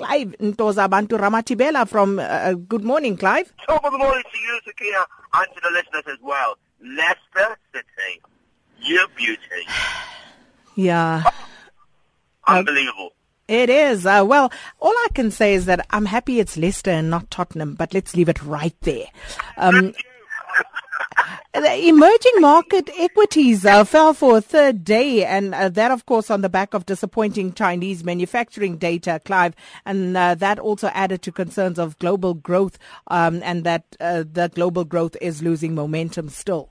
Clive Ntoza Bantu Ramatibela from uh, uh, Good Morning, Clive. Of the morning to you, Sakina, and to the listeners as well. Leicester City, your beauty. yeah. Unbelievable. It is. Uh, well, all I can say is that I'm happy it's Leicester and not Tottenham, but let's leave it right there. Um, the emerging market equities uh, fell for a third day, and uh, that, of course, on the back of disappointing Chinese manufacturing data, Clive, and uh, that also added to concerns of global growth, um, and that uh, the global growth is losing momentum still.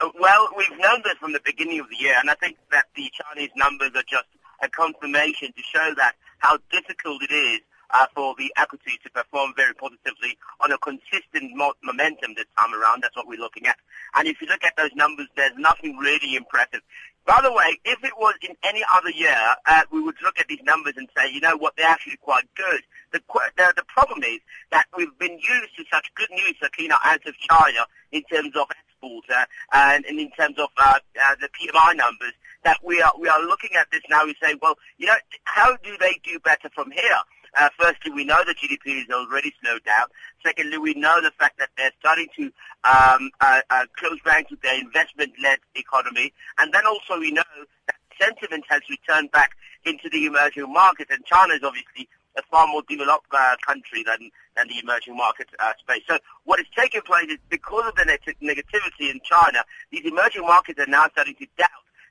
Uh, well, we've known this from the beginning of the year, and I think that the Chinese numbers are just a confirmation to show that how difficult it is uh, for the equity to perform very positively on a consistent mo- momentum this time around. That's what we're looking at. And if you look at those numbers, there's nothing really impressive. By the way, if it was in any other year, uh, we would look at these numbers and say, you know what, they're actually quite good. The, the, the problem is that we've been used to such good news, Sakina, out of China in terms of exports uh, and, and in terms of uh, uh, the PMI numbers that we are we are looking at this now. and say, well, you know, how do they do better from here? Uh, firstly, we know the GDP is already slowed down. Secondly, we know the fact that they're starting to um, uh, uh, close ranks with their investment-led economy. And then also we know that sentiment has returned back into the emerging market. And China is obviously a far more developed uh, country than, than the emerging market uh, space. So what is taking place is because of the negativity in China, these emerging markets are now starting to doubt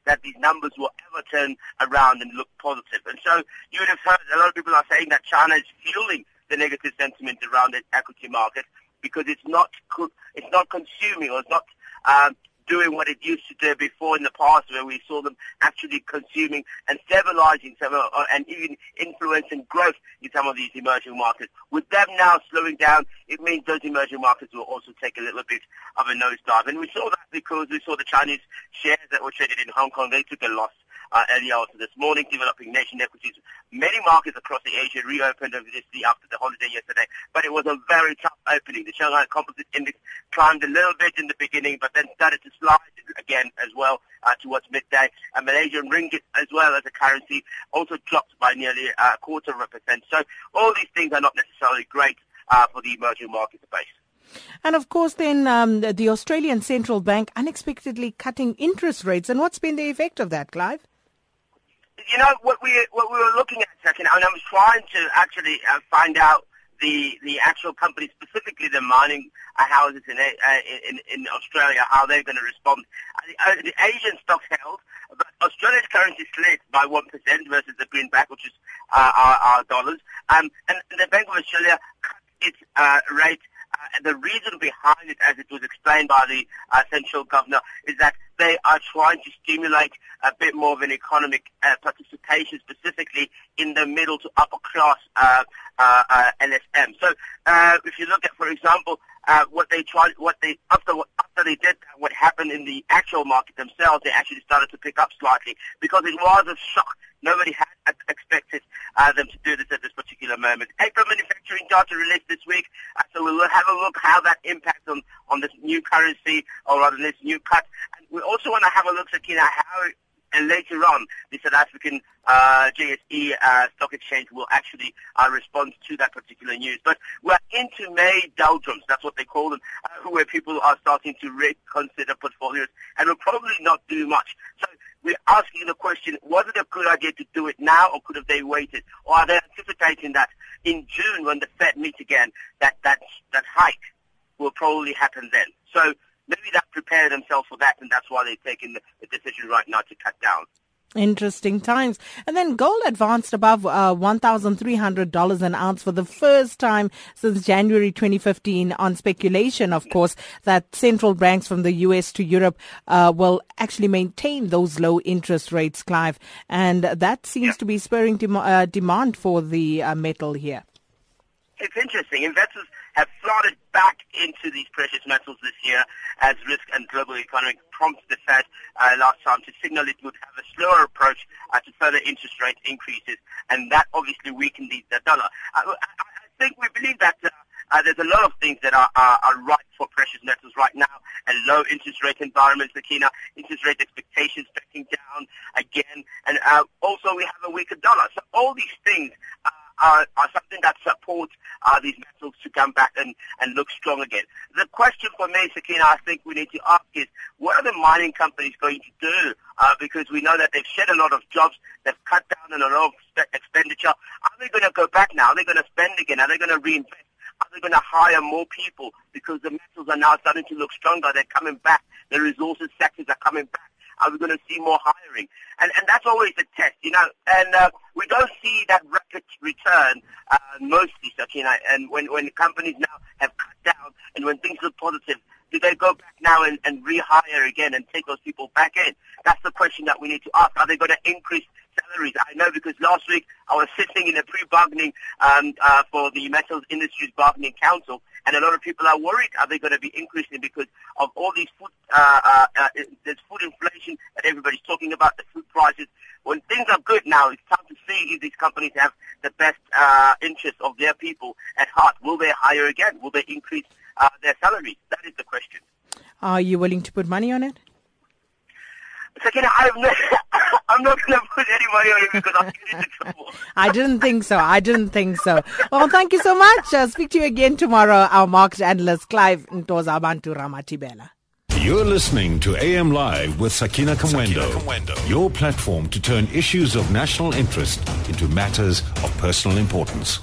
that these numbers will ever turn around and look positive. And so you would have heard a lot of people are saying that China is fueling the negative sentiment around the equity market because it's not it's not consuming or it's not um, doing what it used to do before in the past where we saw them actually consuming and stabilizing some of, uh, and even influencing growth in some of these emerging markets. With them now slowing down, it means those emerging markets will also take a little bit of a nosedive. And we saw that because we saw the Chinese shares that were traded in Hong Kong, they took a loss uh, earlier also this morning, developing nation equities. Many markets across the Asia reopened obviously after the holiday yesterday, but it was a very tough opening. The Shanghai Composite Index climbed a little bit in the beginning, but then started to slide again as well uh, towards midday. And Malaysian ringgit as well as a currency also dropped by nearly a quarter of a percent. So all these things are not necessarily great uh, for the emerging market space. And of course, then um, the Australian Central Bank unexpectedly cutting interest rates. And what's been the effect of that, Clive? You know what we what we were looking at second, and I was trying to actually uh, find out the the actual company, specifically the mining uh, houses in, uh, in in Australia, how they're going to respond. Uh, the Asian stocks held, but Australia's currency slid by one percent versus the greenback, which is uh, our, our dollars. Um, and the Bank of Australia cut its uh, rate. Uh, the reason behind it, as it was explained by the uh, central governor, is that they are trying to stimulate a bit more of an economic uh, participation, specifically in the middle to upper class uh, uh, uh LSM. So uh, if you look at, for example, uh, what they tried, what they after after they did what happened in the actual market themselves, they actually started to pick up slightly because it was a shock. Nobody had expected uh, them to do this at this particular moment. April manufacturing data released this week, uh, so we will have a look how that impacts on, on this new currency or rather this new cut. We also want to have a look at how and later on, the South African uh, JSE uh, stock exchange will actually uh, respond to that particular news. But we're into May doldrums, that's what they call them, uh, where people are starting to reconsider portfolios and will probably not do much. So we're asking the question, was it a good idea to do it now or could have they waited? Or are they anticipating that in June when the Fed meets again, that, that, that hike will probably happen then? So maybe they prepare themselves for that, and that's why they've taken the, decision right now to cut down. Interesting times. And then gold advanced above uh, $1,300 an ounce for the first time since January 2015 on speculation, of course, that central banks from the US to Europe uh, will actually maintain those low interest rates, Clive. And that seems to be spurring dem- uh, demand for the uh, metal here. It's interesting. Investors have flooded back into these precious metals this year as risk and global economic prompts the Fed uh, last time to signal it would have a slower approach uh, to further interest rate increases, and that obviously weakened the, the dollar. I, I, I, think we believe that uh, uh, there's a lot of things that are, are, are right for precious metals right now. A low interest rate environment, Sakina, interest rate expectations backing down again, and uh, also we have a weaker dollar. So all these things are, are something that supports uh, these metals to come back and, and look strong again. The question for me, Sakina, I think we need to ask is, what are the mining companies going to do? Uh, because we know that they've shed a lot of jobs, they've cut down on a lot of expenditure. Are they going to go back now? Are they going to spend again? Are they going to reinvest? Are they going to hire more people because the metals are now starting to look stronger? They're coming back. The resources sectors are coming back. Are we going to see more hiring? And, and that's always the test, you know. And uh, we don't see that rapid return uh, mostly, Sakina. And when, when companies now have cut down and when things look positive, do they go back now and, and rehire again and take those people back in? That's the question that we need to ask. Are they going to increase salaries? I know because last week I was sitting in a pre-bargaining um, uh, for the Metals Industries Bargaining Council, and a lot of people are worried. Are they going to be increasing because of all these food, uh, uh, uh, there's food inflation that everybody's talking about, the food prices. When things are good now, it's time to see if these companies have the best uh, interests of their people at heart. Will they hire again? Will they increase uh, their salaries? That is the question. Are you willing to put money on it? I'm not, I'm not going to put any money on it because I'm getting into trouble. I didn't think so. I didn't think so. Well, thank you so much. I'll speak to you again tomorrow. Our market analyst, Clive Ntozabantu Ramatibela. You're listening to AM Live with Sakina Kamwendo, Kamwendo, your platform to turn issues of national interest into matters of personal importance.